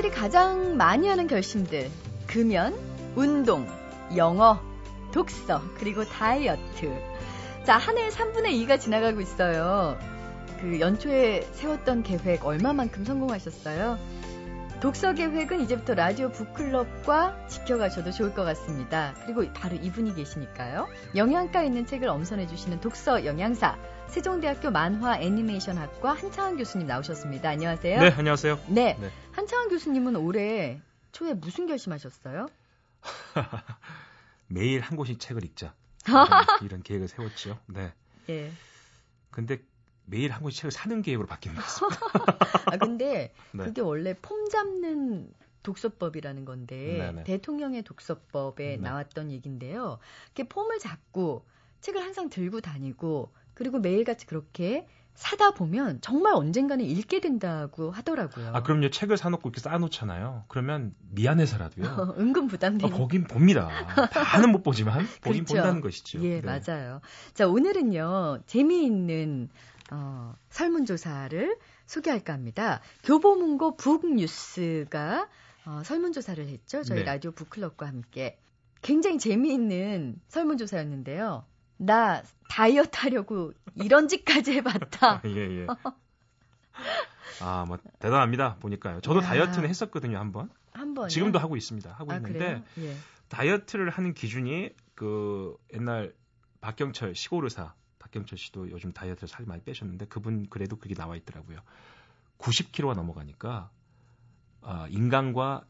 사람들이 가장 많이 하는 결심들. 금연, 운동, 영어, 독서, 그리고 다이어트. 자, 한해 3분의 2가 지나가고 있어요. 그 연초에 세웠던 계획 얼마만큼 성공하셨어요? 독서 계획은 이제부터 라디오 북클럽과 지켜가셔도 좋을 것 같습니다. 그리고 바로 이분이 계시니까요. 영양가 있는 책을 엄선해주시는 독서 영양사, 세종대학교 만화 애니메이션학과 한창환 교수님 나오셨습니다. 안녕하세요. 네, 안녕하세요. 네. 네. 한창환 교수님은 올해 초에 무슨 결심하셨어요? 매일 한 곳씩 책을 읽자. 이런 계획을 세웠죠. 네. 예. 근데 매일 한 권씩 책을 사는 계획으로 바뀐 것 같습니다. 아 근데 네. 그게 원래 폼 잡는 독서법이라는 건데 네네. 대통령의 독서법에 네. 나왔던 얘기인데요. 이렇게 폼을 잡고 책을 항상 들고 다니고 그리고 매일같이 그렇게 사다 보면 정말 언젠가는 읽게 된다고 하더라고요. 아, 그럼요. 책을 사놓고 이렇게 쌓아놓잖아요. 그러면 미안해서라도요. 어, 은근 부담되는. 어, 보긴 봅니다. 다는 못 보지만 보긴 그렇죠. 본다는 것이죠. 예, 네. 맞아요. 자, 오늘은요. 재미있는 어, 설문조사를 소개할까 합니다. 교보문고 북뉴스가 어, 설문조사를 했죠. 저희 네. 라디오 북클럽과 함께. 굉장히 재미있는 설문조사였는데요. 나 다이어트 하려고 이런 짓까지 해봤다. 예, 예. 아, 뭐, 대단합니다. 보니까요. 저도 야. 다이어트는 했었거든요, 한 번. 한 번. 지금도 하고 있습니다. 하고 아, 있는데, 예. 다이어트를 하는 기준이 그 옛날 박경철 시골의사 박경철 씨도 요즘 다이어트를 살 많이 빼셨는데 그분 그래도 그게 나와 있더라고요. 90kg가 넘어가니까 아, 인간과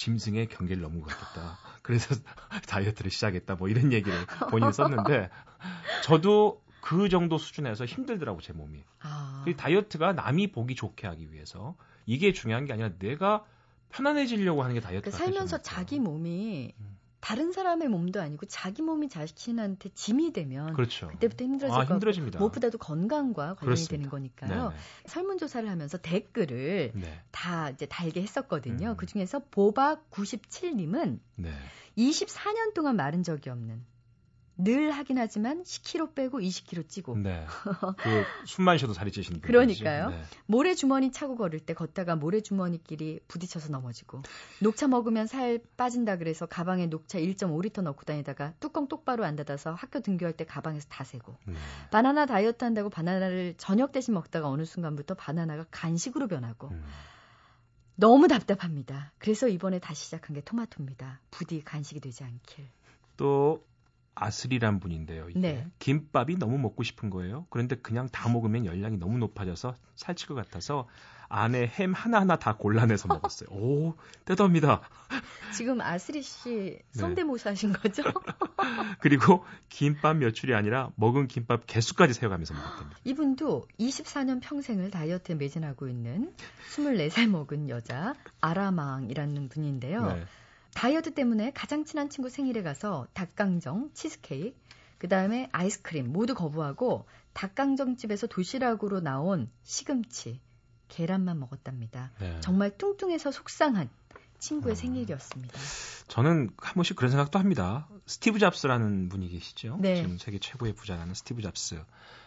짐승의 경계를 넘은 것 같다. 그래서 다이어트를 시작했다. 뭐 이런 얘기를 본인이 썼는데 저도 그 정도 수준에서 힘들더라고 제 몸이. 아. 그 다이어트가 남이 보기 좋게 하기 위해서 이게 중요한 게 아니라 내가 편안해지려고 하는 게 다이어트가 그러니까 살면서 자기 몸이 음. 다른 사람의 몸도 아니고 자기 몸이 자신한테 짐이 되면 그렇죠. 그때부터 힘들어질 아, 힘들어집니다. 무엇보다도 건강과 관련이 그렇습니다. 되는 거니까요. 네네. 설문조사를 하면서 댓글을 네. 다 이제 달게 했었거든요. 음. 그 중에서 보박 97님은 네. 24년 동안 마른 적이 없는 늘 하긴 하지만 10kg 빼고 20kg 찌고. 네. 그 숨만 쉬어도 살이 찌시는 분. 그러니까요. 네. 모래 주머니 차고 걸을 때 걷다가 모래 주머니끼리 부딪혀서 넘어지고 녹차 먹으면 살 빠진다 그래서 가방에 녹차 1.5리터 넣고 다니다가 뚜껑 똑바로 안 닫아서 학교 등교할 때 가방에서 다 세고. 네. 바나나 다이어트 한다고 바나나를 저녁 대신 먹다가 어느 순간부터 바나나가 간식으로 변하고. 음. 너무 답답합니다. 그래서 이번에 다시 시작한 게 토마토입니다. 부디 간식이 되지 않길. 또 아슬이란 분인데요. 이게 네. 김밥이 너무 먹고 싶은 거예요. 그런데 그냥 다 먹으면 열량이 너무 높아져서 살찔 것 같아서 안에 햄 하나하나 다 골라내서 먹었어요. 오, 대단합니다. 지금 아스리 씨 성대모사 하신 거죠? 그리고 김밥 몇 줄이 아니라 먹은 김밥 개수까지 세어가면서 먹었답니다. 이분도 24년 평생을 다이어트에 매진하고 있는 24살 먹은 여자 아라망이라는 분인데요. 네. 다이어트 때문에 가장 친한 친구 생일에 가서 닭강정, 치즈케이크, 그 다음에 아이스크림 모두 거부하고 닭강정집에서 도시락으로 나온 시금치, 계란만 먹었답니다. 네. 정말 뚱뚱해서 속상한 친구의 음. 생일이었습니다. 저는 한 번씩 그런 생각도 합니다. 스티브 잡스라는 분이 계시죠. 네. 지금 세계 최고의 부자라는 스티브 잡스.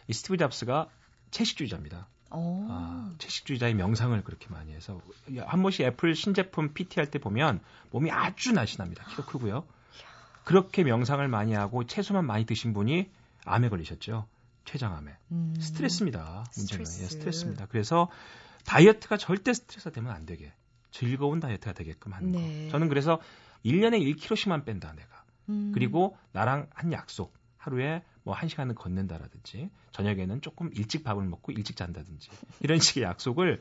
이 스티브 잡스가 채식주의자입니다. 아, 채식주의자의 명상을 그렇게 많이 해서 한 번씩 애플 신제품 PT 할 때 보면 몸이 아주 날씬합니다. 키도 크고요. 그렇게 명상을 많이 하고 채소만 많이 드신 분이 암에 걸리셨죠. 췌장암에. 음, 스트레스입니다. 문제는 스트레스. 예, 스트레스입니다. 그래서 다이어트가 절대 스트레스가 되면 안 되게 즐거운 다이어트가 되게끔 하는 네. 거. 저는 그래서 1년에 1kg씩만 뺀다 내가. 음. 그리고 나랑 한 약속. 하루에 뭐 한 시간은 걷는다라든지 저녁에는 조금 일찍 밥을 먹고 일찍 잔다든지 이런 식의 약속을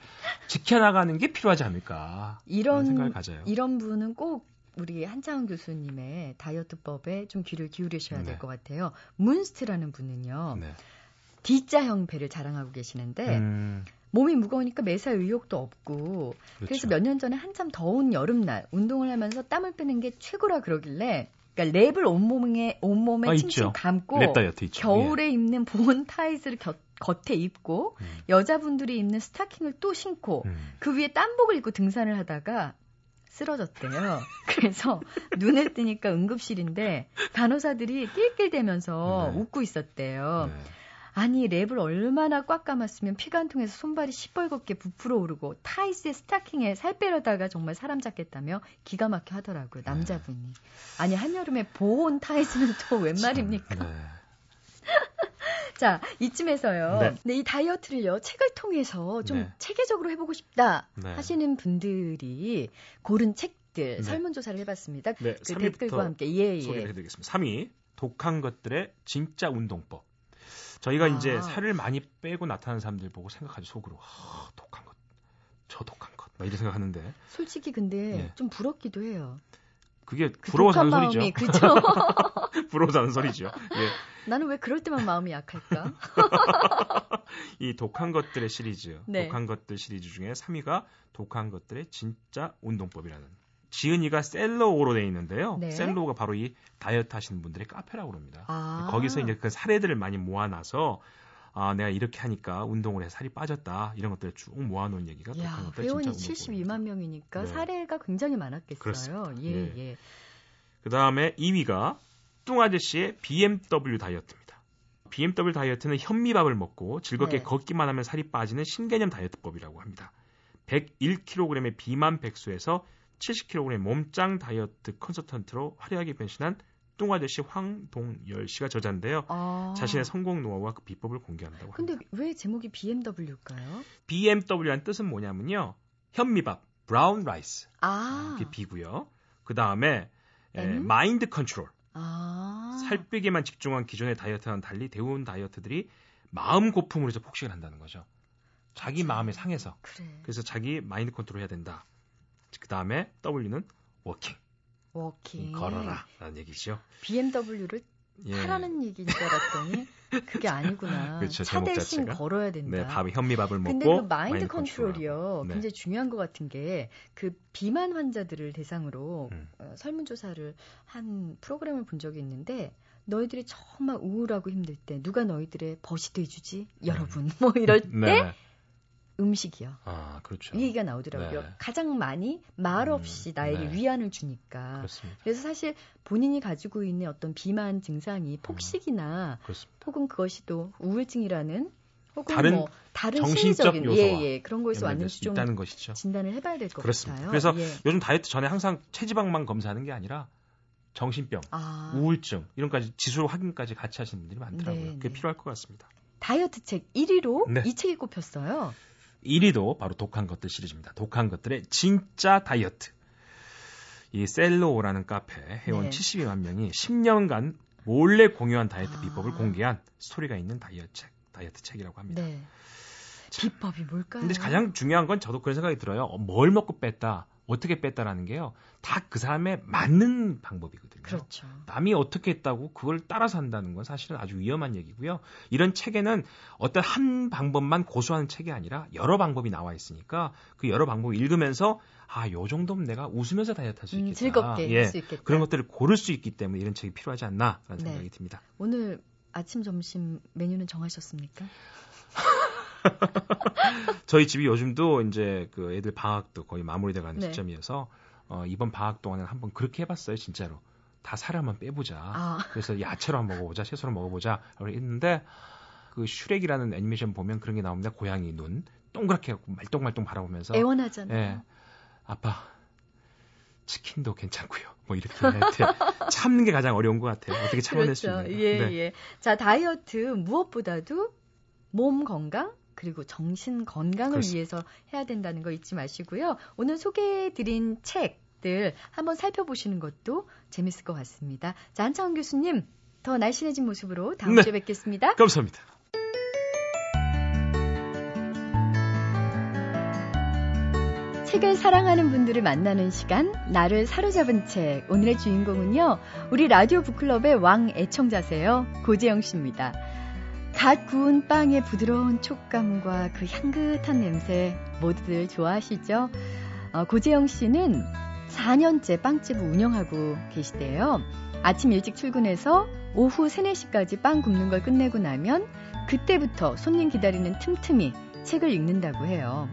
지켜나가는 게 필요하지 않을까 이런 생각을 가져요. 이런 분은 꼭 우리 한창훈 교수님의 다이어트법에 좀 귀를 기울이셔야 네. 될것 같아요. 문스트라는 분은요. 네. D자형 배를 자랑하고 계시는데 음. 몸이 무거우니까 매사 의욕도 없고 그렇죠. 그래서 몇 년 전에 한참 더운 여름날 운동을 하면서 땀을 빼는 게 최고라 그러길래 그러니까 랩을 온몸에 온몸에 아, 칭칭 있죠. 감고 겨울에 예. 입는 보온 타이즈를 겨, 겉에 입고 음. 여자분들이 입는 스타킹을 또 신고 음. 그 위에 땀복을 입고 등산을 하다가 쓰러졌대요. 그래서 눈을 뜨니까 응급실인데 간호사들이 낄낄대면서 네. 웃고 있었대요. 네. 아니 랩을 얼마나 꽉 감았으면 피가 한 통해서 손발이 시뻘겋게 부풀어 오르고 타이스에 스타킹에 살 빼려다가 정말 사람 잡겠다며 기가 막혀 하더라고요 남자분이. 네. 아니 한여름에 보온 타이스는 또 웬 말입니까? 네. 자, 이쯤에서요. 네. 네. 이 다이어트를요, 책을 통해서 좀 네. 체계적으로 해보고 싶다 네. 하시는 분들이 고른 책들 네. 설문조사를 해봤습니다. 네, 그 댓글과 함께 예, 예. 소개해드리겠습니다. 3위, 독한 것들의 진짜 운동법. 저희가 아. 이제 살을 많이 빼고 나타나는 사람들 보고 생각하죠, 속으로. 아, 독한 것. 저 독한 것. 막 이렇게 생각하는데. 솔직히 근데 네. 좀 부럽기도 해요. 그게 그 부러워서 하는 소리죠. 그렇죠. 부러워서 하는 소리죠. 예. 나는 왜 그럴 때만 마음이 약할까? 이 독한 것들의 시리즈, 네. 독한 것들 시리즈 중에 3위가 독한 것들의 진짜 운동법이라는. 지은이가 셀로우로 되어 있는데요. 네. 셀로우가 바로 이 다이어트 하시는 분들의 카페라고 합니다. 아. 거기서 이제 그 사례들을 많이 모아놔서 아, 내가 이렇게 하니까 운동을 해 살이 빠졌다. 이런 것들을 쭉 모아놓은 얘기가 야, 회원이 72만 명이니까 네. 사례가 굉장히 많았겠어요. 그렇습니다. 예, 네. 예. 그 다음에 2위가 뚱아저씨의 BMW 다이어트입니다. BMW 다이어트는 현미밥을 먹고 즐겁게 네. 걷기만 하면 살이 빠지는 신개념 다이어트법이라고 합니다. 101kg의 비만 백수에서 70kg의 몸짱 다이어트 컨설턴트로 화려하게 변신한 뚱아저씨 황동열 씨가 저자인데요. 아. 자신의 성공 노하우와 그 비법을 공개한다고 합니다. 근데 왜 제목이 BMW일까요? BMW란 뜻은 뭐냐면요. 현미밥, brown rice. 아. 이게 B고요. 그 다음에 mind control. 아. 살 빼기만 집중한 기존의 다이어트와는 달리 대부분 다이어터들이 마음 고픔으로 해서 폭식을 한다는 거죠. 자기. 마음에 상해서. 그래. 그래서 자기 mind control 해야 된다. 그 다음에 W는 walking. walking. 걸어라. 라는 얘기죠. BMW를 예. 타라는 얘기인 줄 알았더니 그게 아니구나. 그렇죠, 차 대신 자체가. 걸어야 된다. 네, 밥 현미밥을 먹고. 근데 그 마인드, 마인드 컨트롤이요. 네. 굉장히 중요한 것 같은 게 그 비만 환자들을 대상으로 음. 어, 설문조사를 한 프로그램을 본 적이 있는데 너희들이 정말 우울하고 힘들 때 누가 너희들의 벗이 돼주지? 음. 여러분 뭐 이럴 때 네. 음식이요. 아, 그렇죠. 이 얘기가 나오더라고요. 네. 가장 많이 말 음, 없이 음, 나에게 네. 위안을 주니까. 그렇습니다. 그래서 사실 본인이 가지고 있는 어떤 비만 증상이 음, 폭식이나 음, 혹은 그것이 또 우울증이라는 혹은 다른 뭐 다른 정신적 요소와 예, 예, 그런 거에서 왔는지 좀 있다는 것이죠. 진단을 해봐야 될 것 같아요. 그래서 예. 요즘 다이어트 전에 항상 체지방만 검사하는 게 아니라 정신병, 아. 우울증 이런까지 지수 확인까지 같이 하시는 분들이 많더라고요. 네, 그게 네. 필요할 것 같습니다. 다이어트 책 1위로 네. 이 책이 꼽혔어요. 1위도 바로 독한 것들 시리즈입니다. 독한 것들의 진짜 다이어트. 이 셀로라는 카페 회원 네. 72만 명이 10년간 몰래 공유한 다이어트 아. 비법을 공개한 스토리가 있는 다이어트 책, 다이어트 책이라고 합니다. 네. 비법이 뭘까요? 근데 가장 중요한 건 저도 그런 생각이 들어요. 어, 뭘 먹고 뺐다. 어떻게 뺐다라는 게요. 다 그 사람에 맞는 방법이거든요. 그렇죠. 남이 어떻게 했다고 그걸 따라서 한다는 건 사실은 아주 위험한 얘기고요. 이런 책에는 어떤 한 방법만 고수하는 책이 아니라 여러 방법이 나와 있으니까 그 여러 방법을 읽으면서 아, 요 정도면 내가 웃으면서 다이어트 할수 음, 있겠다. 음, 즐겁게 예, 할수 있겠다. 그런 것들을 고를 수 있기 때문에 이런 책이 필요하지 않나라는 네. 생각이 듭니다. 오늘 아침 점심 메뉴는 정하셨습니까? 저희 집이 요즘도 이제 그 애들 방학도 거의 마무리돼가는 네. 시점이어서 어, 이번 방학 동안에 한번 그렇게 해봤어요, 진짜로. 다 한번 빼보자. 아. 그래서 야채로 한번 먹어보자, 채소로 먹어보자. 했는데 그 슈렉이라는 애니메이션 보면 그런 게 나옵니다. 고양이 눈 동그랗게 말똥말똥 바라보면서 애원하잖아요. 예, 아빠 치킨도 괜찮고요. 뭐 이렇게 참는 게 가장 어려운 것 같아요. 어떻게 참아낼 그렇죠. 수 있는. 예, 네. 예. 자 다이어트 무엇보다도 몸 건강 그리고 정신 건강을 그렇습니다. 위해서 해야 된다는 거 잊지 마시고요. 오늘 소개해드린 책들 한번 살펴보시는 것도 재밌을 것 같습니다. 자, 한창원 교수님, 더 날씬해진 모습으로 다음 네. 주에 뵙겠습니다. 감사합니다. 책을 사랑하는 분들을 만나는 시간, 나를 사로잡은 책. 오늘의 주인공은요, 우리 라디오 북클럽의 왕 애청자세요. 고재영 씨입니다. 갓 구운 빵의 부드러운 촉감과 그 향긋한 냄새 모두들 좋아하시죠? 어, 고재영 씨는 4년째 빵집을 운영하고 계시대요. 아침 일찍 출근해서 오후 3, 4시까지 빵 굽는 걸 끝내고 나면 그때부터 손님 기다리는 틈틈이 책을 읽는다고 해요.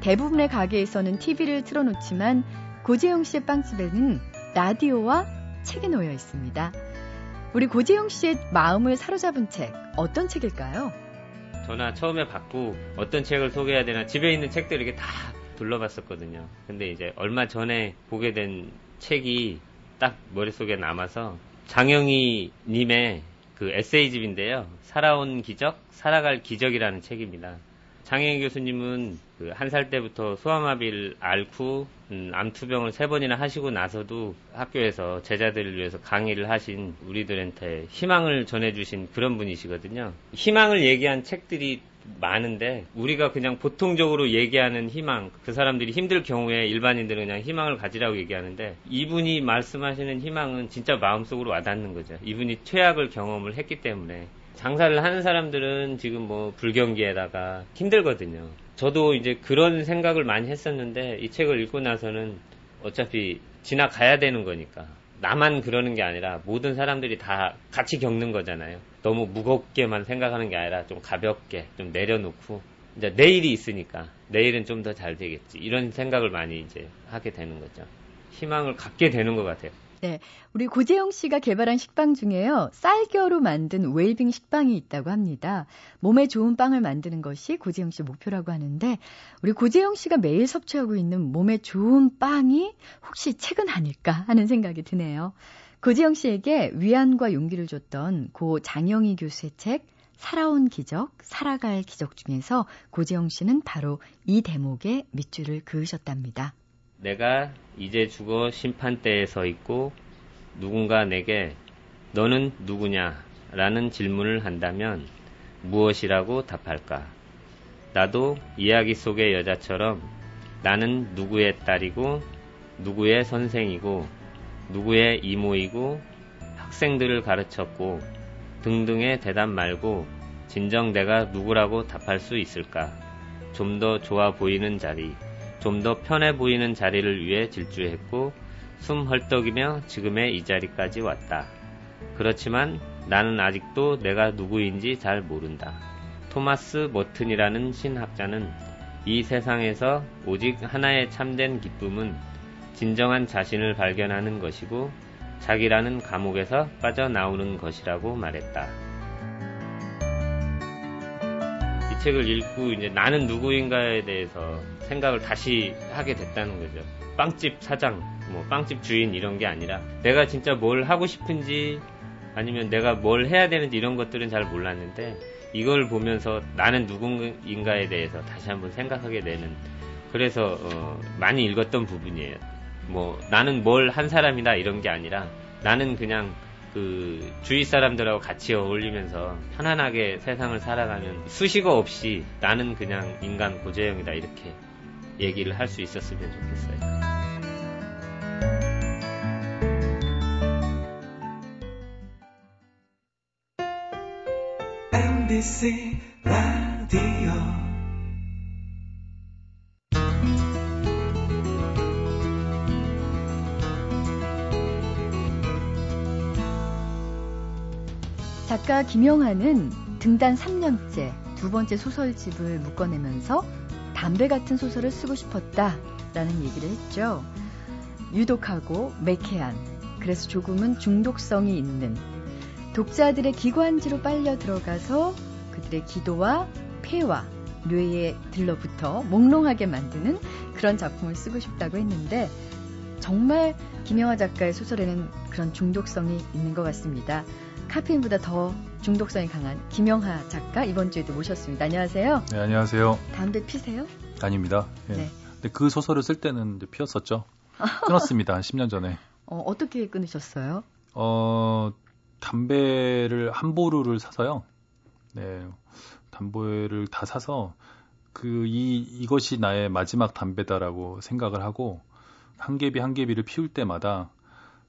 대부분의 가게에서는 TV를 틀어놓지만 고재영 씨의 빵집에는 라디오와 책이 놓여 있습니다. 우리 고재영 씨의 마음을 사로잡은 책 어떤 책일까요? 전화 처음에 받고 어떤 책을 소개해야 되나 집에 있는 책들 이렇게 다 둘러봤었거든요. 근데 이제 얼마 전에 보게 된 책이 딱 머릿속에 남아서 장영희 님의 그 에세이집인데요. 살아온 기적, 살아갈 기적이라는 책입니다. 장영희 교수님은 그 한 살 때부터 소아마비를 앓고 음, 암투병을 세 번이나 하시고 나서도 학교에서 제자들을 위해서 강의를 하신 우리들한테 희망을 전해주신 그런 분이시거든요. 희망을 얘기한 책들이 많은데 우리가 그냥 보통적으로 얘기하는 희망 그 사람들이 힘들 경우에 일반인들은 그냥 희망을 가지라고 얘기하는데 이분이 말씀하시는 희망은 진짜 마음속으로 와닿는 거죠. 이분이 최악을 경험을 했기 때문에 장사를 하는 사람들은 지금 뭐 불경기에다가 힘들거든요. 저도 이제 그런 생각을 많이 했었는데 이 책을 읽고 나서는 어차피 지나가야 되는 거니까 나만 그러는 게 아니라 모든 사람들이 다 같이 겪는 거잖아요. 너무 무겁게만 생각하는 게 아니라 좀 가볍게 좀 내려놓고 이제 내일이 있으니까 내일은 좀 더 잘 되겠지 이런 생각을 많이 이제 하게 되는 거죠. 희망을 갖게 되는 것 같아요. 네. 우리 고재영 씨가 개발한 식빵 중에요. 쌀겨로 만든 웰빙 식빵이 있다고 합니다. 몸에 좋은 빵을 만드는 것이 고재영 씨 목표라고 하는데 우리 고재영 씨가 매일 섭취하고 있는 몸에 좋은 빵이 혹시 책은 아닐까 하는 생각이 드네요. 고재영 씨에게 위안과 용기를 줬던 고 장영희 교수의 책 살아온 기적, 살아갈 기적 중에서 고재영 씨는 바로 이 대목에 밑줄을 그으셨답니다. 내가 이제 죽어 심판대에 서 있고 누군가 내게 너는 누구냐? 라는 질문을 한다면 무엇이라고 답할까? 나도 이야기 속의 여자처럼 나는 누구의 딸이고 누구의 선생이고 누구의 이모이고 학생들을 가르쳤고 등등의 대답 말고 진정 내가 누구라고 답할 수 있을까? 좀 더 좋아 보이는 자리, 좀 더 편해 보이는 자리를 위해 질주했고 숨 헐떡이며 지금의 이 자리까지 왔다. 그렇지만 나는 아직도 내가 누구인지 잘 모른다. 토마스 머튼이라는 신학자는 이 세상에서 오직 하나의 참된 기쁨은 진정한 자신을 발견하는 것이고 자기라는 감옥에서 빠져나오는 것이라고 말했다. 책을 읽고 이제 나는 누구인가에 대해서 생각을 다시 하게 됐다는 거죠. 빵집 사장, 뭐 빵집 주인 이런 게 아니라 내가 진짜 뭘 하고 싶은지 아니면 내가 뭘 해야 되는지 이런 것들은 잘 몰랐는데 이걸 보면서 나는 누군가에 대해서 다시 한번 생각하게 되는 그래서 어, 많이 읽었던 부분이에요. 뭐 나는 뭘 한 사람이다 이런 게 아니라 나는 그냥 그 주위 사람들하고 같이 어울리면서 편안하게 세상을 살아가면 수식어 없이 나는 그냥 인간 고재형이다 이렇게 얘기를 할 수 있었으면 좋겠어요. 작가 김영하는 등단 3년째 두 번째 소설집을 묶어내면서 담배 같은 소설을 쓰고 싶었다라는 얘기를 했죠. 유독하고 매캐한, 그래서 조금은 중독성이 있는 독자들의 기관지로 빨려 들어가서 그들의 기도와 폐와 뇌에 들러붙어 몽롱하게 만드는 그런 작품을 쓰고 싶다고 했는데 정말 김영하 작가의 소설에는 그런 중독성이 있는 것 같습니다. 카페인보다 더 중독성이 강한 김영하 작가 이번 주에도 모셨습니다. 안녕하세요. 네, 안녕하세요. 담배 피세요? 아닙니다. 예. 네. 근데 그 소설을 쓸 때는 피웠었죠. 끊었습니다. 한 10년 전에. 어, 어떻게 끊으셨어요? 어, 담배를 한 보루를 사서요. 네. 담배를 다 사서 그 이 이것이 나의 마지막 담배다라고 생각을 하고 한 개비 한 개비를 피울 때마다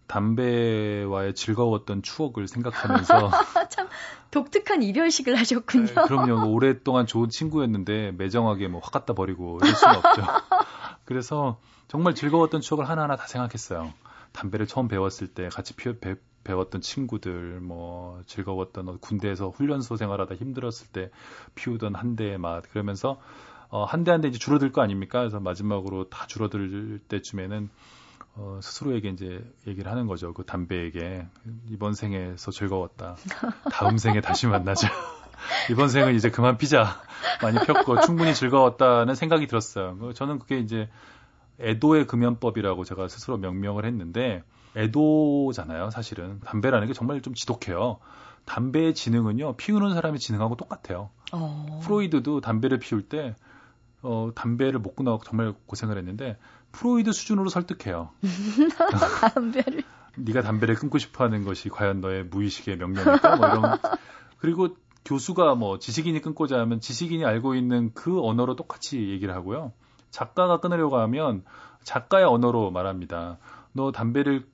담배와의 즐거웠던 추억을 생각하면서 참 독특한 이별식을 하셨군요. 네, 그럼요. 오랫동안 좋은 친구였는데 매정하게 뭐 확 갖다 버리고 이럴 수는 없죠. 그래서 정말 즐거웠던 추억을 하나하나 다 생각했어요. 담배를 처음 배웠을 때 같이 피, 배, 배웠던 친구들, 뭐 즐거웠던 군대에서 훈련소 생활하다 힘들었을 때 피우던 한 대의 맛 그러면서 어, 한 대 한 대 이제 줄어들 거 아닙니까? 그래서 마지막으로 다 줄어들 때쯤에는 어, 스스로에게 이제 얘기를 하는 거죠. 그 담배에게 이번 생에서 즐거웠다. 다음 생에 다시 만나자. 이번 생은 이제 그만 피자. 많이 폈고 충분히 즐거웠다는 생각이 들었어요. 그 저는 그게 이제 애도의 금연법이라고 제가 스스로 명명을 했는데 애도잖아요. 사실은 담배라는 게 정말 좀 지독해요. 담배의 지능은요 피우는 사람의 지능하고 똑같아요. 어... 프로이드도 담배를 피울 때 어, 담배를 못 끊어 정말 고생을 했는데 프로이드 수준으로 설득해요. 담배를 네가 담배를 끊고 싶어하는 것이 과연 너의 무의식의 명령일까? 뭐 이런 그리고 교수가 뭐 지식인이 끊고자 하면 지식인이 알고 있는 그 언어로 똑같이 얘기를 하고요. 작가가 끊으려고 하면 작가의 언어로 말합니다. 너 담배를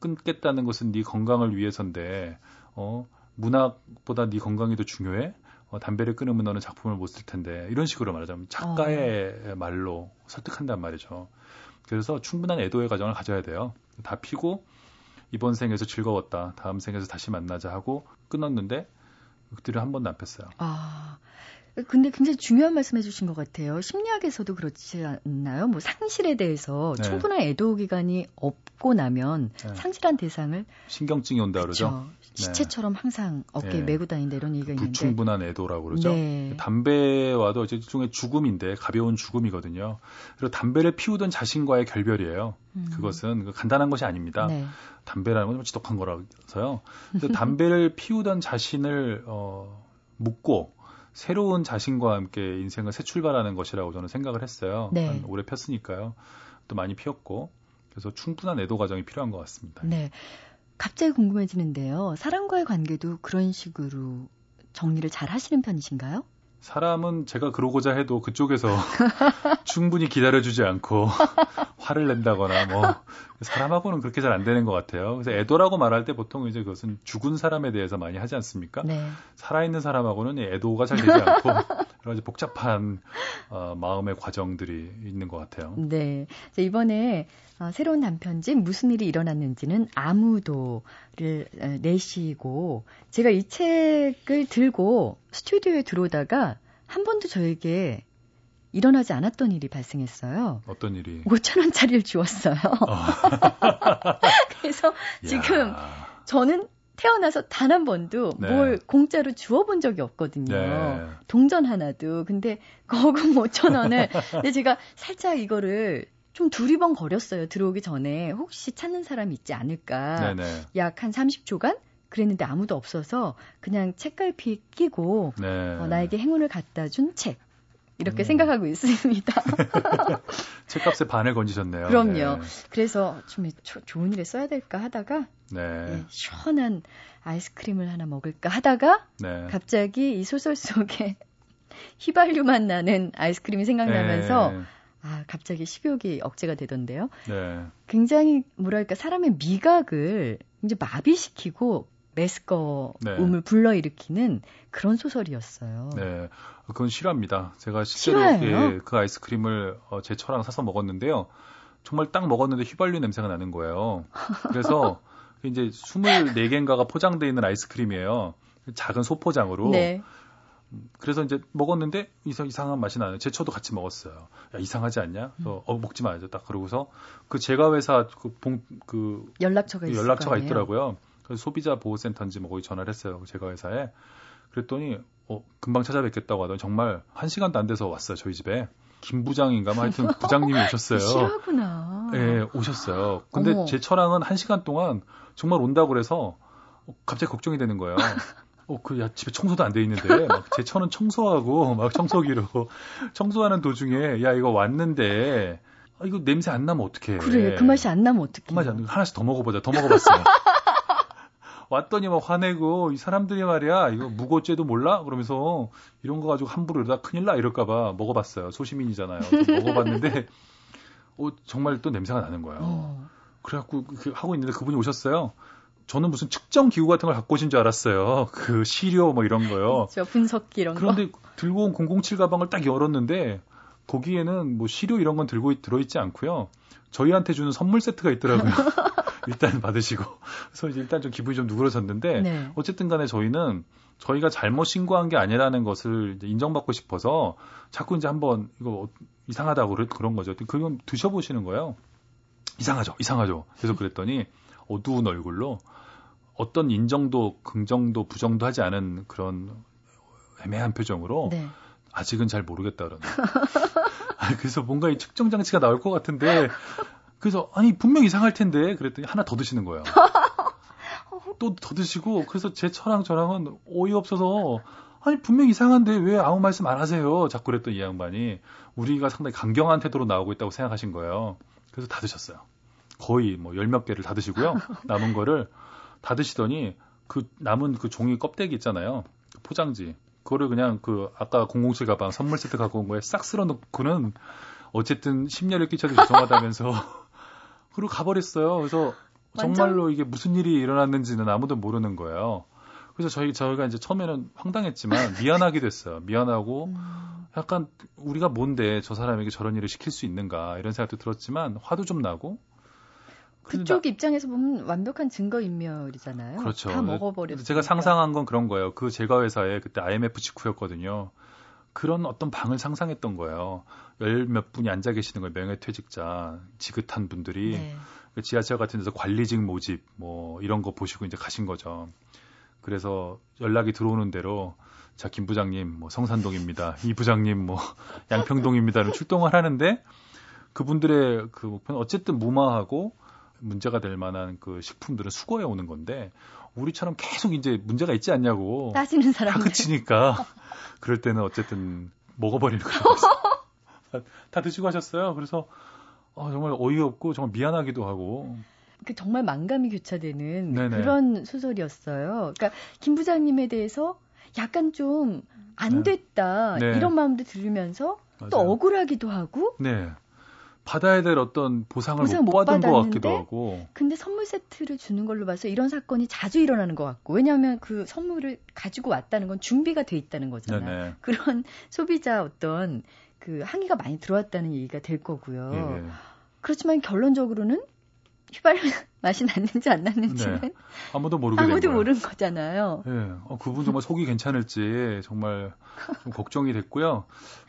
끊겠다는 것은 네 건강을 위해서인데 어 문학보다 네 건강이 더 중요해? 어, 담배를 끊으면 너는 작품을 못 쓸 텐데 이런 식으로 말하자면 작가의 어. 말로 설득한단 말이죠. 그래서 충분한 애도의 과정을 가져야 돼요. 다 피고 이번 생에서 즐거웠다. 다음 생에서 다시 만나자 하고 끊었는데 그들을 한 번도 안 폈어요. 아. 근데 굉장히 중요한 말씀 해주신 것 같아요. 심리학에서도 그렇지 않나요? 뭐 상실에 대해서 네. 충분한 애도 기간이 없고 나면 네. 상실한 대상을 신경증이 온다 그러죠. 네. 시체처럼 항상 어깨에 네. 메고 다닌다 이런 얘기가 있는데 불충분한 애도라고 그러죠. 네. 담배와도 일종의 죽음인데 가벼운 죽음이거든요. 그리고 담배를 피우던 자신과의 결별이에요. 음. 그것은 그 간단한 것이 아닙니다. 네. 담배라는 건 좀 지독한 거라서요. 담배를 피우던 자신을 어, 묻고 새로운 자신과 함께 인생을 새 출발하는 것이라고 저는 생각을 했어요. 네. 오래 폈으니까요. 또 많이 피었고 그래서 충분한 애도 과정이 필요한 것 같습니다. 네. 갑자기 궁금해지는데요. 사람과의 관계도 그런 식으로 정리를 잘 하시는 편이신가요? 사람은 제가 그러고자 해도 그쪽에서 충분히 기다려주지 않고 화를 낸다거나 뭐 사람하고는 그렇게 잘 안 되는 것 같아요. 그래서 애도라고 말할 때 보통 이제 그것은 죽은 사람에 대해서 많이 하지 않습니까? 네. 살아있는 사람하고는 애도가 잘 되지 않고 여러 가지 복잡한 어, 마음의 과정들이 있는 것 같아요. 네. 이번에 어, 새로운 단편집 무슨 일이 일어났는지는 아무도를 어, 내시고 제가 이 책을 들고 스튜디오에 들어오다가 한 번도 저에게 일어나지 않았던 일이 발생했어요. 어떤 일이? 5천 원짜리를 주었어요. 어. 그래서 지금 저는 태어나서 단 한 번도 네. 뭘 공짜로 주워본 적이 없거든요. 네. 동전 하나도. 근데 거금 5천 원을 근데 제가 살짝 이거를 좀 두리번 거렸어요. 들어오기 전에 혹시 찾는 사람이 있지 않을까. 약 한 30초간 그랬는데 아무도 없어서 그냥 책갈피 끼고 네. 어, 나에게 행운을 갖다 준 책. 이렇게 음. 생각하고 있습니다. 책값에 반을 건지셨네요. 그럼요. 네. 그래서 좀 좋은 일에 써야 될까 하다가 네. 네, 시원한 아이스크림을 하나 먹을까 하다가 네. 갑자기 이 소설 속에 휘발유 맛 나는 아이스크림이 생각나면서 네. 아, 갑자기 식욕이 억제가 되던데요. 네. 굉장히 뭐랄까 사람의 미각을 이제 마비시키고 메스꺼움을 네. 불러일으키는 그런 소설이었어요. 네, 그건 싫어합니다. 제가 실제로 예, 그 아이스크림을 어, 제 처랑 사서 먹었는데요. 정말 딱 먹었는데 휘발유 냄새가 나는 거예요. 그래서 이제 24개인가가 포장되어 있는 아이스크림이에요. 작은 소포장으로. 네. 그래서 이제 먹었는데 이상, 이상한 맛이 나요. 제 처도 같이 먹었어요. 야, 이상하지 않냐? 음. 어, 먹지 말자. 딱 그러고서 그 제가 회사 그, 봉, 그 연락처가, 그 연락처가 있더라고요. 그래서 소비자 보호센터인지 뭐 거기 전화를 했어요. 제가 회사에. 그랬더니 어, 금방 찾아뵙겠다고 하더니 정말 한 시간도 안 돼서 왔어요. 저희 집에. 김 부장인가 뭐 하여튼 부장님이 오셨어요. 싫어하구나. 예, 네, 오셨어요. 근데 어머. 제 처랑은 한 시간 동안 정말 온다고 그래서 어, 갑자기 걱정이 되는 거예요. 어, 그, 야, 집에 청소도 안 돼 있는데, 막, 제 처는 청소하고, 막, 청소기로, 청소하는 도중에, 야, 이거 왔는데, 아, 이거 냄새 안 나면 어떡해. 그래, 그 맛이 안 나면 어떡해. 그 맛이 안 나면 하나씩 더 먹어보자. 더 먹어봤어요. 왔더니 막 화내고 이 사람들이 말이야 이거 무고죄도 몰라? 그러면서 이런 거 가지고 함부로 이러다 큰일 나? 이럴까봐 먹어봤어요. 소시민이잖아요. 먹어봤는데 어, 정말 또 냄새가 나는 거예요. 어. 그래갖고 그 하고 있는데 그분이 오셨어요. 저는 무슨 측정 기구 같은 걸 갖고 오신 줄 알았어요. 그 시료 뭐 이런 거요. 그렇죠 분석기 이런 그런데 거. 들고 온 007 가방을 딱 열었는데 거기에는 뭐 시료 이런 건 들고 들어있지 않고요. 저희한테 주는 선물 세트가 있더라고요. 일단 받으시고. 그래서 이제 일단 좀 기분이 좀 누그러졌는데 네. 어쨌든 간에 저희는 저희가 잘못 신고한 게 아니라는 것을 인정받고 싶어서 자꾸 이제 한번 이거 이상하다고 그런 거죠. 그건 드셔보시는 거예요. 이상하죠, 이상하죠. 그래서 그랬더니 어두운 얼굴로 어떤 인정도, 긍정도, 부정도 하지 않은 그런 애매한 표정으로 네. 아직은 잘 모르겠다 그러는. 그래서 뭔가 이 측정 장치가 나올 것 같은데 그래서 아니 분명 이상할 텐데 그랬더니 하나 더 드시는 거예요. 또 더 드시고 그래서 제 처랑 저랑은 어이없어서 아니 분명 이상한데 왜 아무 말씀 안 하세요? 자꾸 그랬던 이 양반이 우리가 상당히 강경한 태도로 나오고 있다고 생각하신 거예요. 그래서 다 드셨어요. 거의 뭐 열 몇 개를 다 드시고요. 남은 거를 다 드시더니 그 남은 그 종이 껍데기 있잖아요. 그 포장지. 그거를 그냥 그 아까 007 가방 선물 세트 갖고 온 거에 싹 쓸어 놓고는 어쨌든 심려를 끼쳐도 죄송하다면서 그리고 가버렸어요. 그래서 정말로 이게 무슨 일이 일어났는지는 아무도 모르는 거예요. 그래서 저희 저희가 이제 처음에는 황당했지만 미안하기도 했어요. 미안하고 음. 약간 우리가 뭔데 저 사람에게 저런 일을 시킬 수 있는가 이런 생각도 들었지만 화도 좀 나고 그쪽 나... 입장에서 보면 완벽한 증거 인멸이잖아요. 그렇죠. 다 먹어버렸. 제가 상상한 건 그런 거예요. 그 제가 회사에 그때 IMF 직후였거든요. 그런 어떤 방을 상상했던 거예요. 열 몇 분이 앉아 계시는 거예요. 명예퇴직자, 지긋한 분들이 네. 그 지하철 같은 데서 관리직 모집 뭐 이런 거 보시고 이제 가신 거죠. 그래서 연락이 들어오는 대로 자, 김 부장님, 뭐 성산동입니다. 이 부장님, 뭐 양평동입니다를 출동을 하는데 그분들의 그 목표는 어쨌든 무마하고 문제가 될 만한 그 식품들은 수거해 오는 건데 우리처럼 계속 이제 문제가 있지 않냐고 따지는 사람 다 그치니까 그럴 때는 어쨌든 먹어버리는 거예요. 다 드시고 하셨어요. 그래서 어, 정말 어이없고 정말 미안하기도 하고 그 정말 만감이 교차되는 네네. 그런 소설이었어요. 그러니까 김 부장님에 대해서 약간 좀 안 됐다 네. 이런 마음도 들으면서 맞아요. 또 억울하기도 하고 네. 받아야 될 어떤 보상을 보상 못, 못 받은 것 같기도 하고. 근데 선물 세트를 주는 걸로 봐서 이런 사건이 자주 일어나는 것 같고 왜냐하면 그 선물을 가지고 왔다는 건 준비가 돼 있다는 거잖아요. 네네. 그런 소비자 어떤 그 항의가 많이 들어왔다는 얘기가 될 거고요. 예. 그렇지만 결론적으로는 휘발 맛이 났는지 안 났는지는 네. 아무도 모르게 아무도 모르는 거잖아요. 예, 네. 어, 그분 정말 속이 괜찮을지 정말 좀 걱정이 됐고요.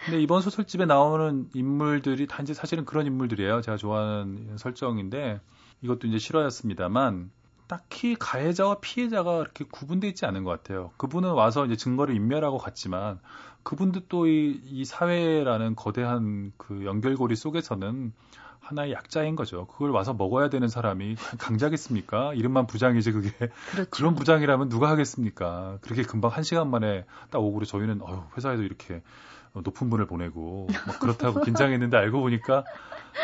근데 이번 소설집에 나오는 인물들이 단지 사실은 그런 인물들이에요. 제가 좋아하는 설정인데 이것도 이제 실화였습니다만 딱히 가해자와 피해자가 이렇게 구분돼 있지 않은 것 같아요. 그분은 와서 이제 증거를 인멸하고 갔지만 그분도 또 이 이 사회라는 거대한 그 연결고리 속에서는 하나의 약자인 거죠. 그걸 와서 먹어야 되는 사람이 강자겠습니까? 이름만 부장이지 그게 그렇죠. 그런 부장이라면 누가 하겠습니까? 그렇게 금방 한 시간 만에 딱 오고 저희는 어휴, 회사에도 이렇게 높은 분을 보내고 뭐 그렇다고 긴장했는데 알고 보니까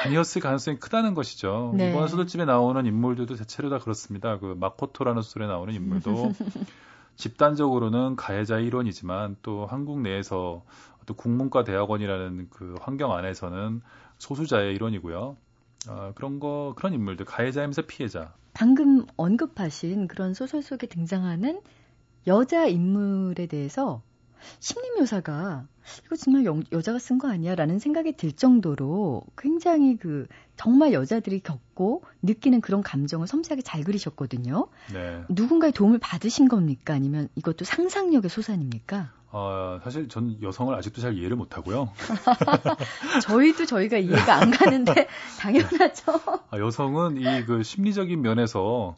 아니었을 가능성이 크다는 것이죠. 네. 이번 소설집에 나오는 인물들도 대체로 다 그렇습니다. 그 마코토라는 소설에 나오는 인물도 집단적으로는 가해자의 일원이지만 또 한국 내에서 또 국문과 대학원이라는 그 환경 안에서는 소수자의 일원이고요. 어, 그런 거 그런 인물들 가해자이면서 피해자. 방금 언급하신 그런 소설 속에 등장하는 여자 인물에 대해서 심리 묘사가 이거 정말 여, 여자가 쓴 거 아니야라는 생각이 들 정도로 굉장히 그 정말 여자들이 겪고 느끼는 그런 감정을 섬세하게 잘 그리셨거든요. 네. 누군가의 도움을 받으신 겁니까? 아니면 이것도 상상력의 소산입니까? 어, 사실 전 여성을 아직도 잘 이해를 못 하고요. 저희도 저희가 이해가 안 가는데 당연하죠. 아, 여성은 이 그 심리적인 면에서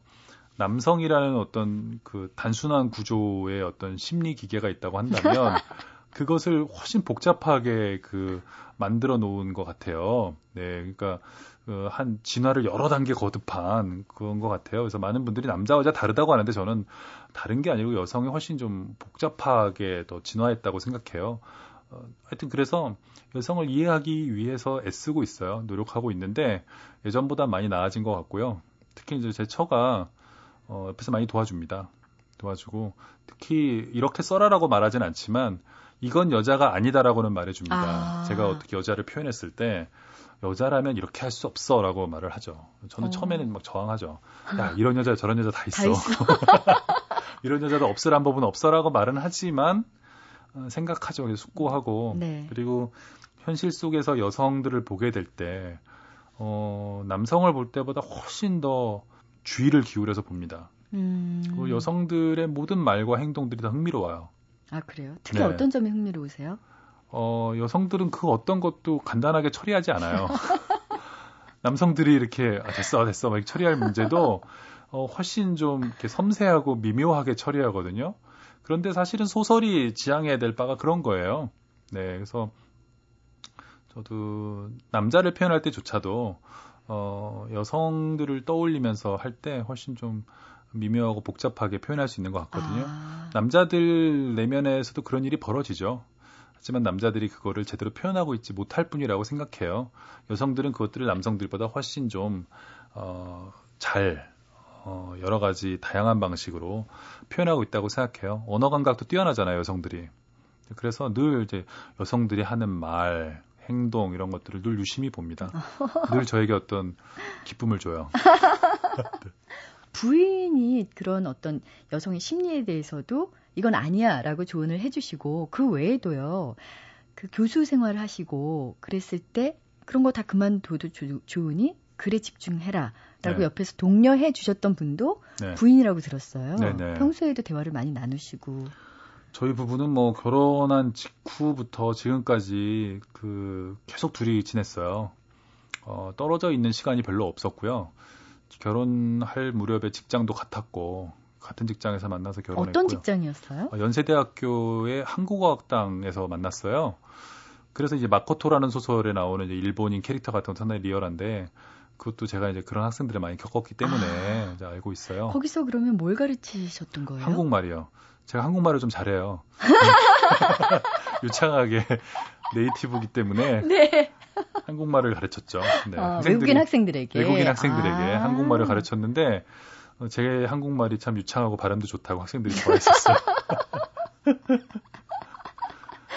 남성이라는 어떤 그 단순한 구조의 어떤 심리 기계가 있다고 한다면 그것을 훨씬 복잡하게 그 만들어 놓은 것 같아요. 네, 그러니까 그 한 진화를 여러 단계 거듭한 그런 것 같아요. 그래서 많은 분들이 남자 여자 다르다고 하는데 저는 다른 게 아니고 여성이 훨씬 좀 복잡하게 더 진화했다고 생각해요. 어, 하여튼 그래서 여성을 이해하기 위해서 애쓰고 있어요. 노력하고 있는데 예전보다 많이 나아진 것 같고요. 특히 이제 제 처가 어, 옆에서 많이 도와줍니다. 도와주고 특히 이렇게 써라라고 말하진 않지만 이건 여자가 아니다라고는 말해줍니다. 아. 제가 어떻게 여자를 표현했을 때 여자라면 이렇게 할 수 없어라고 말을 하죠. 저는 어. 처음에는 막 저항하죠. 야 이런 여자 저런 여자 다 있어. 다 있어. 이런 여자도 없으란 법은 없어라고 말은 하지만 어, 생각하죠. 그래서 숙고하고 네. 그리고 현실 속에서 여성들을 보게 될 때 어, 남성을 볼 때보다 훨씬 더 주의를 기울여서 봅니다. 음. 그 여성들의 모든 말과 행동들이 다 흥미로워요. 아 그래요? 특히 네. 어떤 점이 흥미로우세요? 어, 여성들은 그 어떤 것도 간단하게 처리하지 않아요. 남성들이 이렇게 아, 됐어 됐어 막 처리할 문제도 어, 훨씬 좀 이렇게 섬세하고 미묘하게 처리하거든요. 그런데 사실은 소설이 지향해야 될 바가 그런 거예요. 네, 그래서 저도 남자를 표현할 때조차도 어, 여성들을 떠올리면서 할 때 훨씬 좀 미묘하고 복잡하게 표현할 수 있는 것 같거든요. 아. 남자들 내면에서도 그런 일이 벌어지죠. 하지만 남자들이 그거를 제대로 표현하고 있지 못할 뿐이라고 생각해요. 여성들은 그것들을 남성들보다 훨씬 좀, 어, 잘, 어, 여러 가지 다양한 방식으로 표현하고 있다고 생각해요. 언어 감각도 뛰어나잖아요, 여성들이. 그래서 늘 이제 여성들이 하는 말, 행동 이런 것들을 늘 유심히 봅니다. 늘 저에게 어떤 기쁨을 줘요. 부인이 그런 어떤 여성의 심리에 대해서도 이건 아니야 라고 조언을 해주시고 그 외에도요 그 교수 생활을 하시고 그랬을 때 그런 거 다 그만둬도 좋으니 글에 집중해라 라고 네. 옆에서 독려해 주셨던 분도 네. 부인이라고 들었어요. 네네. 네. 평소에도 대화를 많이 나누시고. 저희 부부는 뭐 결혼한 직후부터 지금까지 그 계속 둘이 지냈어요. 어, 떨어져 있는 시간이 별로 없었고요. 결혼할 무렵에 직장도 같았고 같은 직장에서 만나서 결혼했고요. 어떤 직장이었어요? 어, 연세대학교의 한국어학당에서 만났어요. 그래서 이제 마코토라는 소설에 나오는 이제 일본인 캐릭터 같은 건 상당히 리얼한데 그것도 제가 이제 그런 학생들을 많이 겪었기 때문에 아, 이제 알고 있어요. 거기서 그러면 뭘 가르치셨던 거예요? 한국말이요. 제가 한국말을 좀 잘해요. 유창하게 네이티브이기 때문에 네. 한국말을 가르쳤죠. 네. 어, 외국인 학생들에게 외국인 학생들에게 아~ 한국말을 가르쳤는데 어, 제 한국말이 참 유창하고 발음도 좋다고 학생들이 좋아했었어요.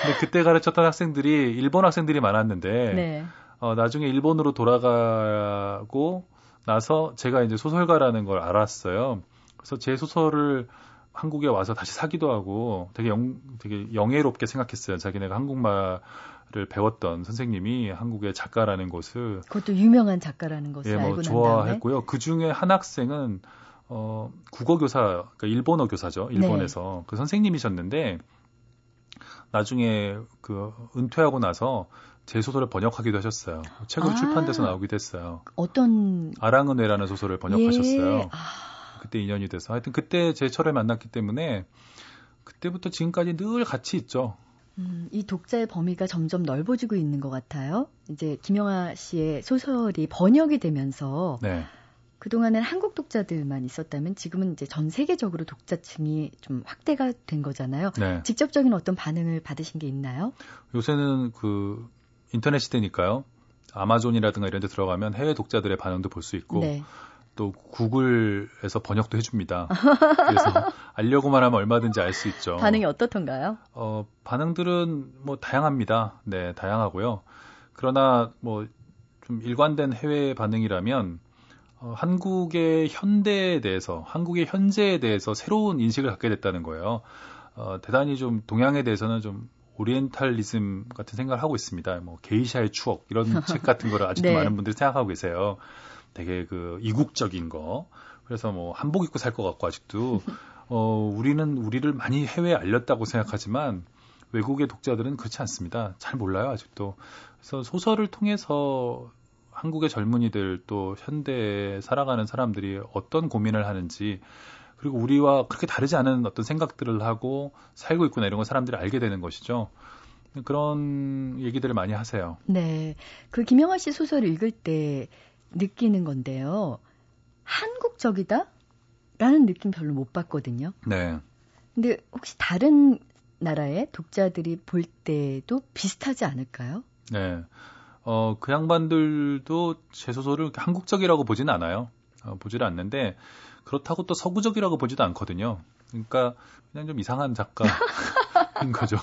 근데 그때 가르쳤던 학생들이 일본 학생들이 많았는데 네. 어, 나중에 일본으로 돌아가고 나서 제가 이제 소설가라는 걸 알았어요. 그래서 제 소설을 한국에 와서 다시 사기도 하고 되게 영, 되게 영예롭게 생각했어요. 자기네가 한국말을 배웠던 선생님이 한국의 작가라는 것을 그것도 유명한 작가라는 것을 예, 뭐 알고 좋아했고요. 그 중에 한 학생은 어, 국어 교사, 그러니까 일본어 교사죠. 일본에서 네. 그 선생님이셨는데 나중에 그 은퇴하고 나서 제 소설을 번역하기도 하셨어요. 책으로 아, 출판돼서 나오기도 했어요. 어떤 아랑은회라는 소설을 번역하셨어요. 예. 아. 그때 인연이 돼서 하여튼 그때 제 철에 만났기 때문에 그때부터 지금까지 늘 같이 있죠. 음, 이 독자의 범위가 점점 넓어지고 있는 것 같아요. 이제 김영하 씨의 소설이 번역이 되면서 네. 그동안은 한국 독자들만 있었다면 지금은 이제 전 세계적으로 독자층이 좀 확대가 된 거잖아요. 네. 직접적인 어떤 반응을 받으신 게 있나요? 요새는 그 인터넷 시대니까요. 아마존이라든가 이런 데 들어가면 해외 독자들의 반응도 볼 수 있고 네. 또 구글에서 번역도 해줍니다. 그래서 알려고만 하면 얼마든지 알 수 있죠. 반응이 어떻던가요? 어, 반응들은 뭐 다양합니다. 네, 다양하고요. 그러나 뭐 좀 일관된 해외 반응이라면 어, 한국의 현대에 대해서, 한국의 현재에 대해서 새로운 인식을 갖게 됐다는 거예요. 어, 대단히 좀 동양에 대해서는 좀 오리엔탈리즘 같은 생각을 하고 있습니다. 뭐 게이샤의 추억 이런 책 같은 거를 아직도 네. 많은 분들이 생각하고 계세요. 되게 그 이국적인 거. 그래서 뭐 한복 입고 살 것 같고 아직도 어 우리는 우리를 많이 해외에 알렸다고 생각하지만 외국의 독자들은 그렇지 않습니다. 잘 몰라요 아직도. 그래서 소설을 통해서 한국의 젊은이들 또 현대에 살아가는 사람들이 어떤 고민을 하는지 그리고 우리와 그렇게 다르지 않은 어떤 생각들을 하고 살고 있구나 이런 걸 사람들이 알게 되는 것이죠. 그런 얘기들을 많이 하세요. 네. 그 김영하 씨 소설을 읽을 때 느끼는 건데요. 한국적이다? 라는 느낌 별로 못 받거든요. 네. 근데 혹시 다른 나라의 독자들이 볼 때도 비슷하지 않을까요? 네. 어, 그 양반들도 제 소설을 한국적이라고 보지는 않아요. 어, 보지를 않는데, 그렇다고 또 서구적이라고 보지도 않거든요. 그러니까, 그냥 좀 이상한 작가인 거죠.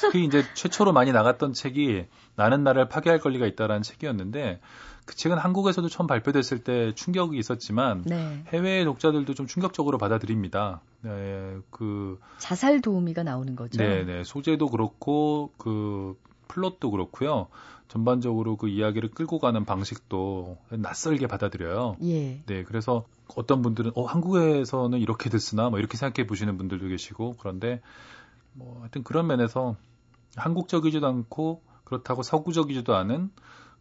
특히 이제 최초로 많이 나갔던 책이 나는 나를 파괴할 권리가 있다라는 책이었는데, 그 책은 한국에서도 처음 발표됐을 때 충격이 있었지만 네. 해외 독자들도 좀 충격적으로 받아들입니다. 네, 그 자살 도우미가 나오는 거죠. 네, 네. 소재도 그렇고 그 플롯도 그렇고요. 전반적으로 그 이야기를 끌고 가는 방식도 낯설게 받아들여요. 예. 네, 그래서 어떤 분들은 어 한국에서는 이렇게 됐으나 뭐 이렇게 생각해 보시는 분들도 계시고 그런데 뭐 하여튼 그런 면에서 한국적이지도 않고 그렇다고 서구적이지도 않은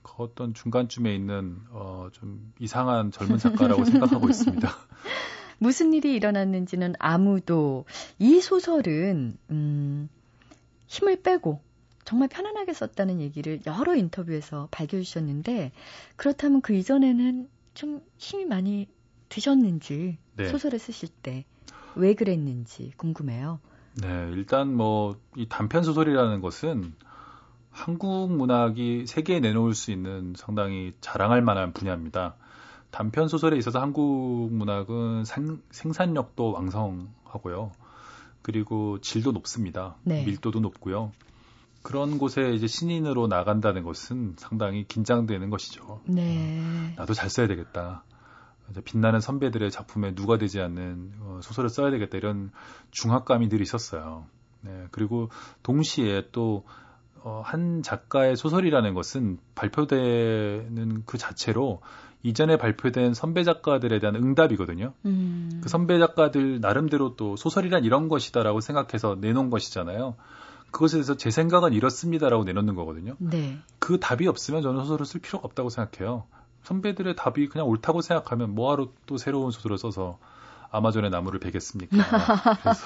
그 어떤 중간쯤에 있는 어, 좀 이상한 젊은 작가라고 생각하고 있습니다. 무슨 일이 일어났는지는 아무도 이 소설은 음, 힘을 빼고 정말 편안하게 썼다는 얘기를 여러 인터뷰에서 밝혀 주셨는데 그렇다면 그 이전에는 좀 힘이 많이 드셨는지 네. 소설을 쓰실 때 왜 그랬는지 궁금해요. 네, 일단 뭐 이 단편 소설이라는 것은 한국 문학이 세계에 내놓을 수 있는 상당히 자랑할 만한 분야입니다. 단편 소설에 있어서 한국 문학은 생, 생산력도 왕성하고요. 그리고 질도 높습니다. 네. 밀도도 높고요. 그런 곳에 이제 신인으로 나간다는 것은 상당히 긴장되는 것이죠. 네. 어, 나도 잘 써야 되겠다. 빛나는 선배들의 작품에 누가 되지 않는 어, 소설을 써야 되겠다 이런 중압감이 늘 있었어요. 네, 그리고 동시에 또 어, 한 작가의 소설이라는 것은 발표되는 그 자체로 이전에 발표된 선배 작가들에 대한 응답이거든요. 음. 그 선배 작가들 나름대로 또 소설이란 이런 것이다라고 생각해서 내놓은 것이잖아요. 그것에 대해서 제 생각은 이렇습니다라고 내놓는 거거든요. 네. 그 답이 없으면 저는 소설을 쓸 필요가 없다고 생각해요. 선배들의 답이 그냥 옳다고 생각하면 뭐하러 또 새로운 소설을 써서 아마존의 나무를 베겠습니까? 그래서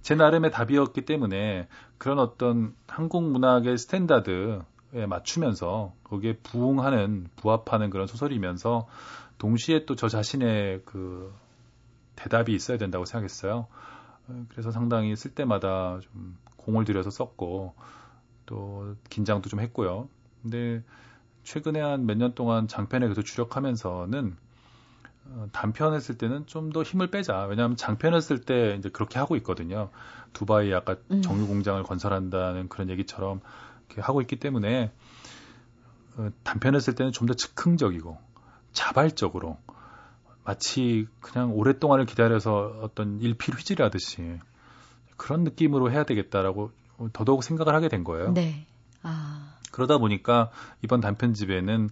제 나름의 답이었기 때문에 그런 어떤 한국 문학의 standard에 맞추면서 거기에 부응하는 부합하는 그런 소설이면서 동시에 또 저 자신의 그 대답이 있어야 된다고 생각했어요. 그래서 상당히 쓸 때마다 좀 공을 들여서 썼고 또 긴장도 좀 했고요. 근데 최근에 한 몇 년 동안 장편에 계속 주력하면서는 어, 단편 했을 때는 좀 더 힘을 빼자. 왜냐하면 장편 했을 때 이제 그렇게 하고 있거든요. 두바이 아까 음. 정유 공장을 건설한다는 그런 얘기처럼 이렇게 하고 있기 때문에 어, 단편 했을 때는 좀 더 즉흥적이고 자발적으로 마치 그냥 오랫동안을 기다려서 어떤 일필 휘질하듯이 그런 느낌으로 해야 되겠다라고 더더욱 생각을 하게 된 거예요. 네. 아. 그러다 보니까 이번 단편집에는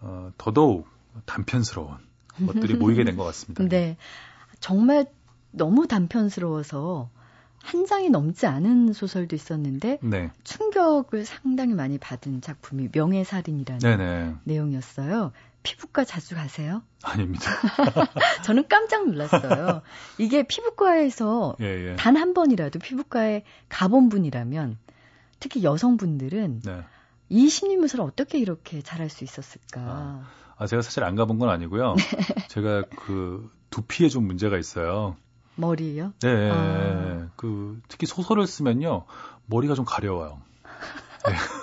어, 더더욱 단편스러운 것들이 모이게 된 것 같습니다. 네. 정말 너무 단편스러워서 한 장이 넘지 않은 소설도 있었는데 네. 충격을 상당히 많이 받은 작품이 명예살인이라는 네네. 내용이었어요. 피부과 자주 가세요? 아닙니다. 저는 깜짝 놀랐어요. 이게 피부과에서 예, 예. 단한 번이라도 피부과에 가본 분이라면 특히 여성분들은 네. 이 심리무술을 어떻게 이렇게 잘할 수 있었을까? 아. 아, 제가 사실 안 가본 건 아니고요. 네. 제가 그 두피에 좀 문제가 있어요. 머리요? 네. 아. 그 특히 소설을 쓰면요. 머리가 좀 가려워요. 네.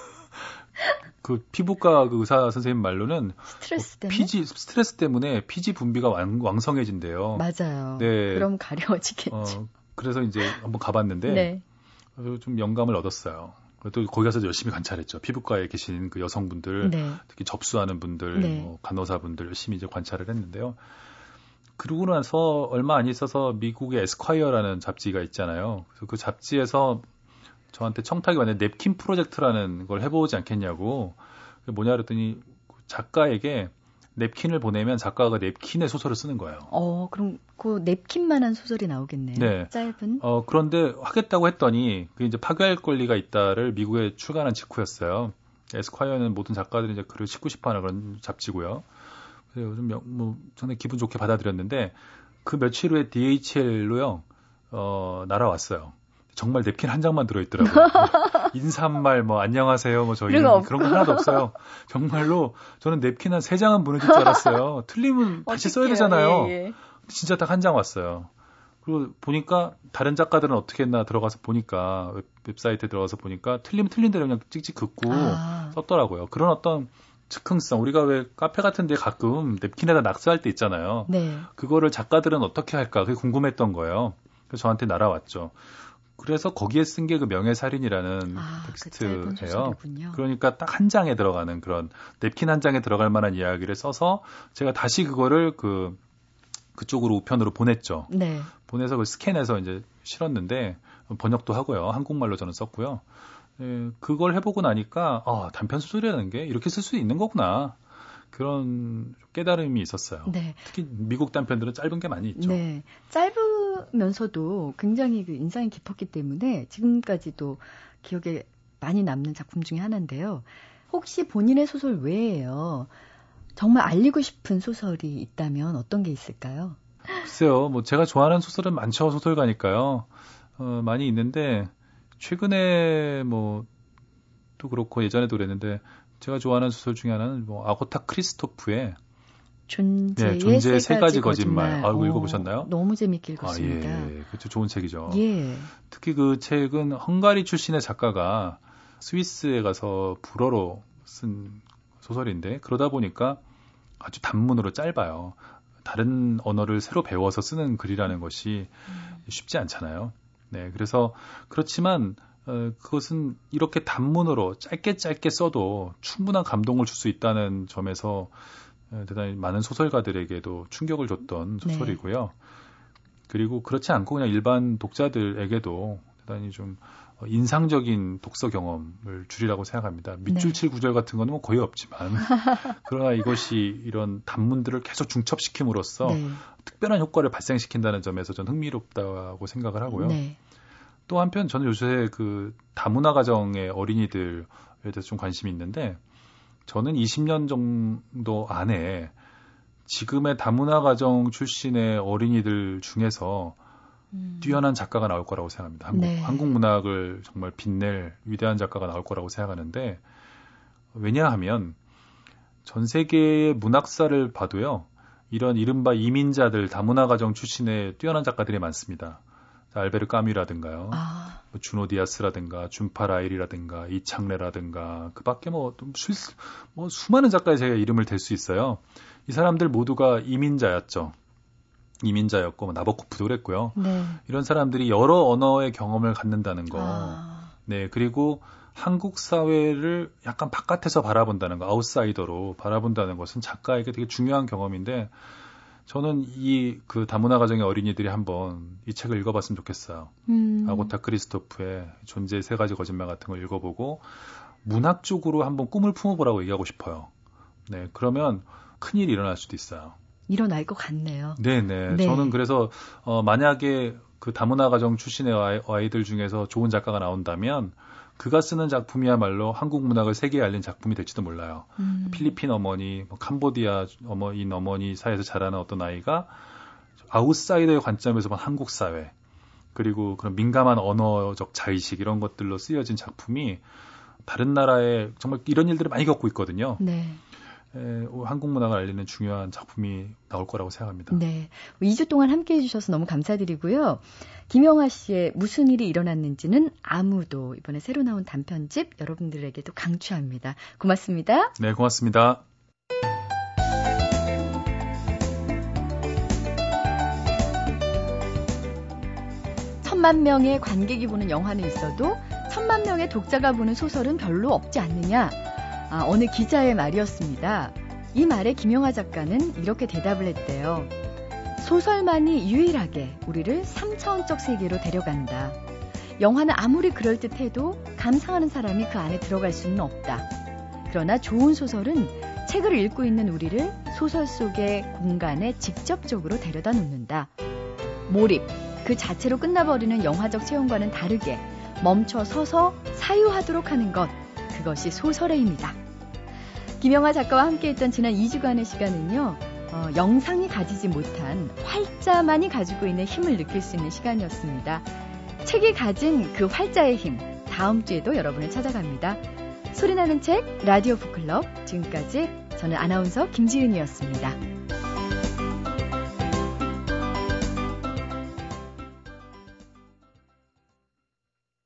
그 피부과 그 의사 선생님 말로는 스트레스 뭐 때문에 피지 스트레스 때문에 피지 분비가 왕, 왕성해진대요. 맞아요. 네. 그럼 가려워지겠죠. 어, 그래서 이제 한번 가봤는데 네. 좀 영감을 얻었어요. 또 거기 가서 열심히 관찰했죠. 피부과에 계신 그 여성분들, 네. 특히 접수하는 분들, 네. 뭐 간호사분들 열심히 이제 관찰을 했는데요. 그러고 나서 얼마 안 있어서 미국의 에스콰이어라는 잡지가 있잖아요. 그래서 그 잡지에서 저한테 청탁이 왔는데 냅킨 프로젝트라는 걸 해보지 않겠냐고. 뭐냐 그랬더니 작가에게 냅킨을 보내면 작가가 냅킨의 소설을 쓰는 거예요. 어, 그럼 그 냅킨만한 소설이 나오겠네요. 네. 짧은. 어, 그런데 하겠다고 했더니 그 이제 파괴할 권리가 있다를 미국에 출간한 직후였어요. 에스콰이어는 모든 작가들이 이제 글을 싣고 싶어하는 그런 잡지고요. 그래서 요즘 뭐 저는 기분 좋게 받아들였는데 그 며칠 후에 DHL로요. 어, 날아왔어요. 정말 냅킨 한 장만 들어있더라고요. 인사말, 뭐, 안녕하세요, 뭐, 저희 그런, 거 하나도 없어요. 정말로 저는 냅킨 한 세 장은 보내줄 줄 알았어요. 틀리면 다시 써야 되잖아요. 예, 예. 진짜 딱 한 장 왔어요. 그리고 보니까 다른 작가들은 어떻게 했나 들어가서 보니까 웹, 사이트에 들어가서 보니까 틀리면 틀린 대로 그냥 찍찍 긋고 아. 썼더라고요. 그런 어떤 즉흥성 우리가 왜 카페 같은 데 가끔 냅킨에다 낙서할 때 있잖아요. 네. 그거를 작가들은 어떻게 할까 그게 궁금했던 거예요. 그래서 저한테 날아왔죠. 그래서 거기에 쓴 게 그 명예살인이라는 아, 그 텍스트예요. 그 그러니까 딱 한 장에 들어가는 그런 냅킨 한 장에 들어갈 만한 이야기를 써서 제가 다시 그거를 그 그쪽으로 우편으로 보냈죠. 네. 보내서 그 스캔해서 이제 실었는데 번역도 하고요. 한국말로 저는 썼고요. 예, 그걸 해보고 나니까 아, 단편 소설이라는 게 이렇게 쓸 수 있는 거구나. 그런 깨달음이 있었어요. 네. 특히 미국 단편들은 짧은 게 많이 있죠. 네. 짧 으면서도 굉장히 그 인상이 깊었기 때문에 지금까지도 기억에 많이 남는 작품 중에 하나인데요. 혹시 본인의 소설 외에요. 정말 알리고 싶은 소설이 있다면 어떤 게 있을까요? 글쎄요, 뭐 제가 좋아하는 소설은 많죠. 소설가니까요. 어, 많이 있는데 최근에 뭐 또 그렇고 예전에도 그랬는데 제가 좋아하는 소설 중에 하나는 뭐 아고타 크리스토프의 존재의, 네, 존재의 세, 가지 거짓말. 거짓말. 아, 이거 읽어보셨나요? 너무 재밌게 읽었습니다. 아, 예, 그렇죠. 좋은 책이죠. 예. 특히 그 책은 헝가리 출신의 작가가 스위스에 가서 불어로 쓴 소설인데 그러다 보니까 아주 단문으로 짧아요. 다른 언어를 새로 배워서 쓰는 글이라는 것이 쉽지 않잖아요. 네, 그래서 그렇지만 어, 그것은 이렇게 단문으로 짧게 짧게 써도 충분한 감동을 줄 수 있다는 점에서 어, 대단히 많은 소설가들에게도 충격을 줬던 네. 소설이고요. 네. 그리고 그렇지 않고 그냥 일반 독자들에게도 대단히 좀 어, 인상적인 독서 경험을 줄이라고 생각합니다. 밑줄 칠 네. 구절 같은 거는 뭐 거의 없지만 그러나 이것이 이런 단문들을 계속 중첩시킴으로써 네. 특별한 효과를 발생시킨다는 점에서 전 흥미롭다고 생각을 하고요. 네. 또 한편 저는 요새 그 다문화 가정의 어린이들에 대해서 좀 관심이 있는데 저는 20년 정도 안에 지금의 다문화 가정 출신의 어린이들 중에서 음. 뛰어난 작가가 나올 거라고 생각합니다. 한국, 네. 한국 문학을 정말 빛낼 위대한 작가가 나올 거라고 생각하는데 왜냐하면 전 세계의 문학사를 봐도요. 이런 이른바 이민자들 다문화 가정 출신의 뛰어난 작가들이 많습니다. 알베르 까미라든가요. 아. 뭐 주노 디아스라든가 준파 라일이라든가 이창래라든가 그밖에 뭐, 수, 뭐 수많은 작가의 제가 이름을 댈 수 있어요. 이 사람들 모두가 이민자였죠. 이민자였고 뭐 나보코프도 그랬고요. 네. 이런 사람들이 여러 언어의 경험을 갖는다는 거. 아. 네, 그리고 한국 사회를 약간 바깥에서 바라본다는 거, 아웃사이더로 바라본다는 것은 작가에게 되게 중요한 경험인데 저는 이 그 다문화 가정의 어린이들이 한번 이 책을 읽어봤으면 좋겠어요. 음. 아고타 크리스토프의 존재의 세 가지 거짓말 같은 걸 읽어보고 문학 적으로 한번 꿈을 품어보라고 얘기하고 싶어요. 네, 그러면 큰일이 일어날 수도 있어요. 일어날 것 같네요. 네네. 네. 저는 그래서 어, 만약에 그 다문화 가정 출신의 아이, 아이들 중에서 좋은 작가가 나온다면 그가 쓰는 작품이야말로 한국 문학을 세계에 알린 작품이 될지도 몰라요. 음. 필리핀 어머니, 뭐 캄보디아 어머니, 어머니 사이에서 자라는 어떤 아이가 아웃사이더의 관점에서 본 한국 사회, 그리고 그런 민감한 언어적 자의식 이런 것들로 쓰여진 작품이 다른 나라에 정말 이런 일들을 많이 겪고 있거든요. 네. 에, 한국 문학을 알리는 중요한 작품이 나올 거라고 생각합니다. 네. 2주 동안 함께 해주셔서 너무 감사드리고요. 김영하 씨의 무슨 일이 일어났는지는 아무도 이번에 새로 나온 단편집 여러분들에게도 강추합니다. 고맙습니다. 네, 고맙습니다. 천만 명의 관객이 보는 영화는 있어도 천만 명의 독자가 보는 소설은 별로 없지 않느냐? 아, 어느 기자의 말이었습니다. 이 말에 김영하 작가는 이렇게 대답을 했대요. 소설만이 유일하게 우리를 3차원적 세계로 데려간다. 영화는 아무리 그럴듯해도 감상하는 사람이 그 안에 들어갈 수는 없다. 그러나 좋은 소설은 책을 읽고 있는 우리를 소설 속의 공간에 직접적으로 데려다 놓는다. 몰입, 그 자체로 끝나버리는 영화적 체험과는 다르게 멈춰 서서 사유하도록 하는 것, 그것이 소설의 힘이다. 김영하 작가와 함께했던 지난 2주간의 시간은요. 어, 영상이 가지지 못한 활자만이 가지고 있는 힘을 느낄 수 있는 시간이었습니다. 책이 가진 그 활자의 힘, 다음 주에도 여러분을 찾아갑니다. 소리나는 책, 라디오 북클럽. 지금까지 저는 아나운서 김지은이었습니다.